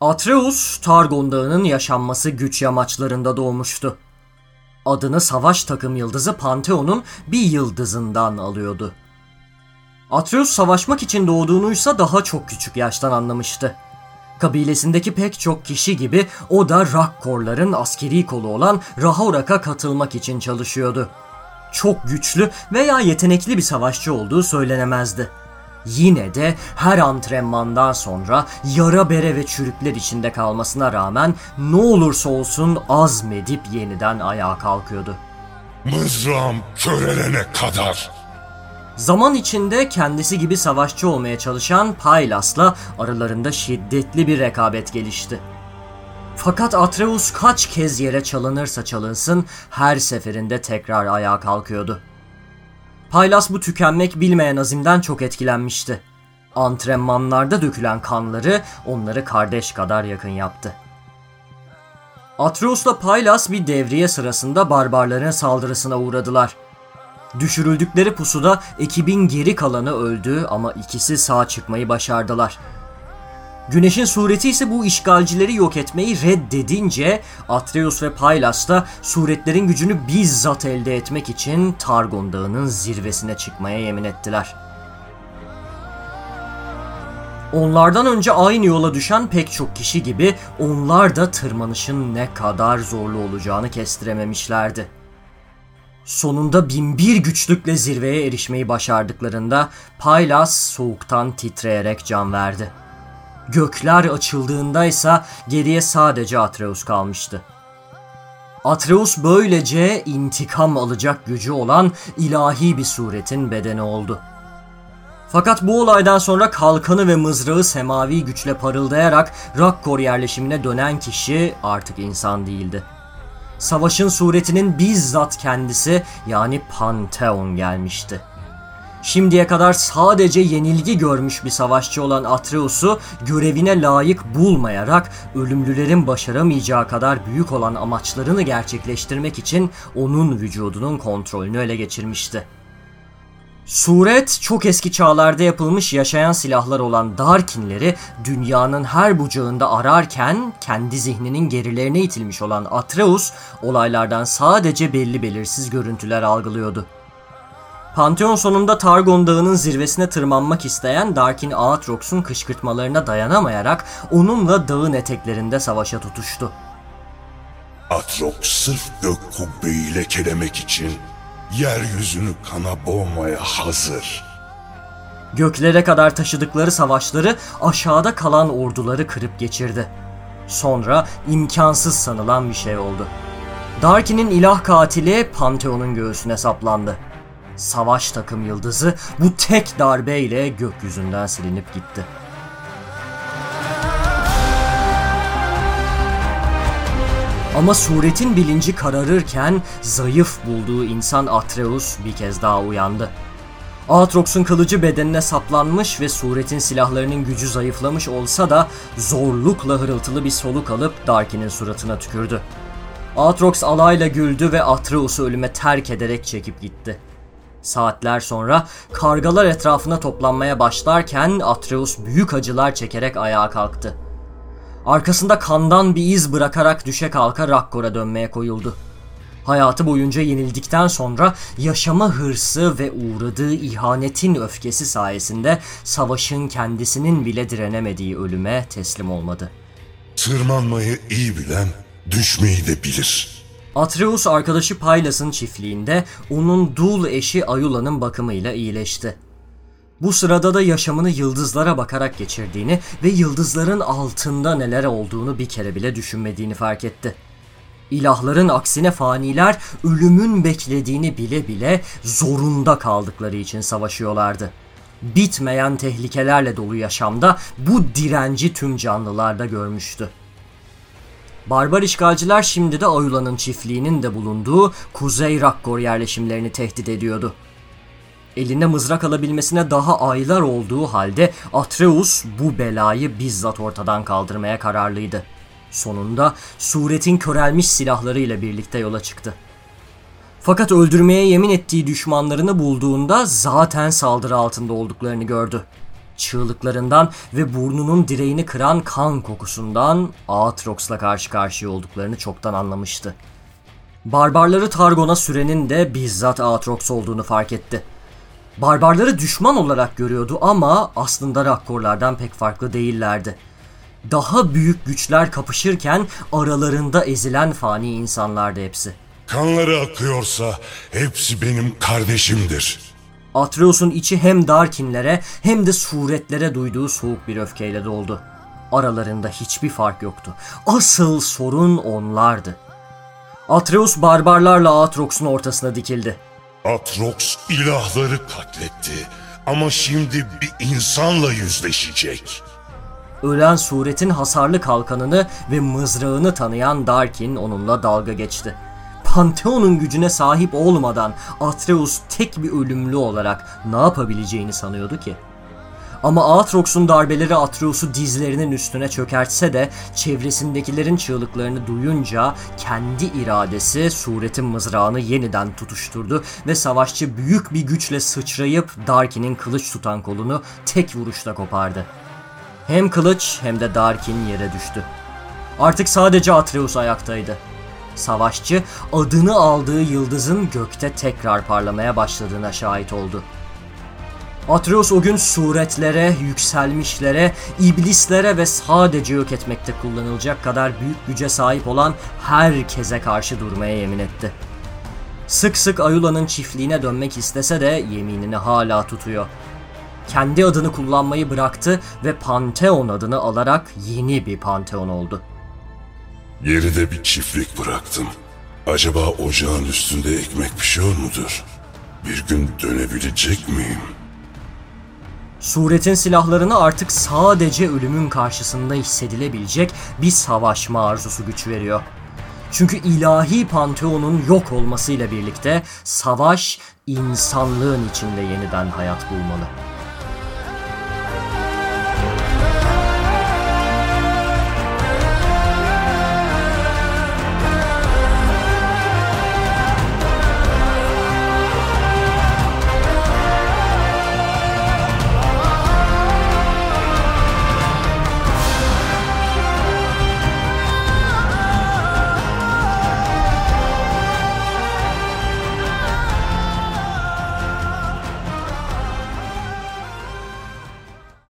Atreus, Targon Dağı'nın yaşanması güç yamaçlarında doğmuştu. Adını savaş takım yıldızı Pantheon'un bir yıldızından alıyordu. Atreus savaşmak için doğduğunuysa daha çok küçük yaştan anlamıştı. Kabilesindeki pek çok kişi gibi o da Rakkorların askeri kolu olan Rahorak'a katılmak için çalışıyordu. Çok güçlü veya yetenekli bir savaşçı olduğu söylenemezdi. Yine de her antrenmandan sonra yara bere ve çürükler içinde kalmasına rağmen ne olursa olsun azmedip yeniden ayağa kalkıyordu. Mızrağım körelene kadar. Zaman içinde kendisi gibi savaşçı olmaya çalışan Pylas'la aralarında şiddetli bir rekabet gelişti. Fakat Atreus kaç kez yere çalınırsa çalınsın her seferinde tekrar ayağa kalkıyordu. Paylas bu tükenmek bilmeyen azimden çok etkilenmişti. Antrenmanlarda dökülen kanları onları kardeş kadar yakın yaptı. Atreus'la Paylas bir devriye sırasında barbarların saldırısına uğradılar. Düşürüldükleri pusuda ekibin geri kalanı öldü ama ikisi sağ çıkmayı başardılar. Güneşin sureti ise bu işgalcileri yok etmeyi reddedince Atreus ve Paylas da suretlerin gücünü bizzat elde etmek için Targon Dağı'nın zirvesine çıkmaya yemin ettiler. Onlardan önce aynı yola düşen pek çok kişi gibi onlar da tırmanışın ne kadar zorlu olacağını kestirememişlerdi. Sonunda binbir güçlükle zirveye erişmeyi başardıklarında Paylas soğuktan titreyerek can verdi. Gökler açıldığında ise geriye sadece Atreus kalmıştı. Atreus böylece intikam alacak gücü olan ilahi bir suretin bedeni oldu. Fakat bu olaydan sonra kalkanı ve mızrağı semavi güçle parıldayarak Rakkor yerleşimine dönen kişi artık insan değildi. Savaşın suretinin bizzat kendisi yani Pantheon gelmişti. Şimdiye kadar sadece yenilgi görmüş bir savaşçı olan Atreus'u görevine layık bulmayarak ölümlülerin başaramayacağı kadar büyük olan amaçlarını gerçekleştirmek için onun vücudunun kontrolünü ele geçirmişti. Suret çok eski çağlarda yapılmış yaşayan silahlar olan Darkinleri dünyanın her bucağında ararken kendi zihninin gerilerine itilmiş olan Atreus olaylardan sadece belli belirsiz görüntüler algılıyordu. Pantheon sonunda Targon Dağı'nın zirvesine tırmanmak isteyen Darkin Aatrox'un kışkırtmalarına dayanamayarak onunla dağın eteklerinde savaşa tutuştu. Atrox sırf gök kubbeyi lekelemek için yeryüzünü kana boğmaya hazır. Göklere kadar taşıdıkları savaşları aşağıda kalan orduları kırıp geçirdi. Sonra imkansız sanılan bir şey oldu. Darkin'in ilah katili Pantheon'un göğsüne saplandı. Savaş takım yıldızı bu tek darbeyle gökyüzünden silinip gitti. Ama suretin bilinci kararırken zayıf bulduğu insan Atreus bir kez daha uyandı. Aatrox'un kılıcı bedenine saplanmış ve suretin silahlarının gücü zayıflamış olsa da zorlukla hırıltılı bir soluk alıp Darkin'in suratına tükürdü. Aatrox alayla güldü ve Atreus'u ölüme terk ederek çekip gitti. Saatler sonra kargalar etrafına toplanmaya başlarken Atreus büyük acılar çekerek ayağa kalktı. Arkasında kandan bir iz bırakarak düşe kalka Rakkor'a dönmeye koyuldu. Hayatı boyunca yenildikten sonra yaşama hırsı ve uğradığı ihanetin öfkesi sayesinde savaşın kendisinin bile direnemediği ölüme teslim olmadı. Tırmanmayı iyi bilen düşmeyi de bilir. Atreus arkadaşı Pylas'ın çiftliğinde onun dul eşi Ayula'nın bakımıyla iyileşti. Bu sırada da yaşamını yıldızlara bakarak geçirdiğini ve yıldızların altında neler olduğunu bir kere bile düşünmediğini fark etti. İlahların aksine faniler ölümün beklediğini bile bile zorunda kaldıkları için savaşıyorlardı. Bitmeyen tehlikelerle dolu yaşamda bu direnci tüm canlılarda görmüştü. Barbar işgalciler şimdi de Ayula'nın çiftliğinin de bulunduğu Kuzey Rakkor yerleşimlerini tehdit ediyordu. Elinde mızrak alabilmesine daha aylar olduğu halde Atreus bu belayı bizzat ortadan kaldırmaya kararlıydı. Sonunda suretin körelmiş silahlarıyla birlikte yola çıktı. Fakat öldürmeye yemin ettiği düşmanlarını bulduğunda zaten saldırı altında olduklarını gördü. Çığlıklarından ve burnunun direğini kıran kan kokusundan Aatrox'la karşı karşıya olduklarını çoktan anlamıştı. Barbarları Targon'a sürenin de bizzat Aatrox olduğunu fark etti. Barbarları düşman olarak görüyordu ama aslında Rakkorlardan pek farklı değillerdi. Daha büyük güçler kapışırken aralarında ezilen fani insanlardı hepsi. Kanları akıyorsa hepsi benim kardeşimdir. Atreus'un içi hem Darkinlere hem de suretlere duyduğu soğuk bir öfkeyle doldu. Aralarında hiçbir fark yoktu. Asıl sorun onlardı. Atreus barbarlarla Atrox'un ortasına dikildi. Atrox ilahları katletti. Ama şimdi bir insanla yüzleşecek. Ölen suretin hasarlı kalkanını ve mızrağını tanıyan Darkin onunla dalga geçti. Pantheon'un gücüne sahip olmadan Atreus tek bir ölümlü olarak ne yapabileceğini sanıyordu ki? Ama Aatrox'un darbeleri Atreus'u dizlerinin üstüne çökertse de çevresindekilerin çığlıklarını duyunca kendi iradesi suretin mızrağını yeniden tutuşturdu ve savaşçı büyük bir güçle sıçrayıp Darkin'in kılıç tutan kolunu tek vuruşta kopardı. Hem kılıç hem de Darkin yere düştü. Artık sadece Atreus ayaktaydı. Savaşçı adını aldığı yıldızın gökte tekrar parlamaya başladığına şahit oldu. Atreus o gün suretlere, yükselmişlere, iblislere ve sadece yok etmekte kullanılacak kadar büyük güce sahip olan herkese karşı durmaya yemin etti. Sık sık Ayula'nın çiftliğine dönmek istese de yeminini hala tutuyor. Kendi adını kullanmayı bıraktı ve Pantheon adını alarak yeni bir Pantheon oldu. Geride bir çiftlik bıraktım. Acaba ocağın üstünde ekmek pişiyor mudur? Bir gün dönebilecek miyim? Suretin silahlarını artık sadece ölümün karşısında hissedilebilecek bir savaşma arzusu güç veriyor. Çünkü ilahi panteonun yok olmasıyla birlikte savaş insanlığın içinde yeniden hayat bulmalı.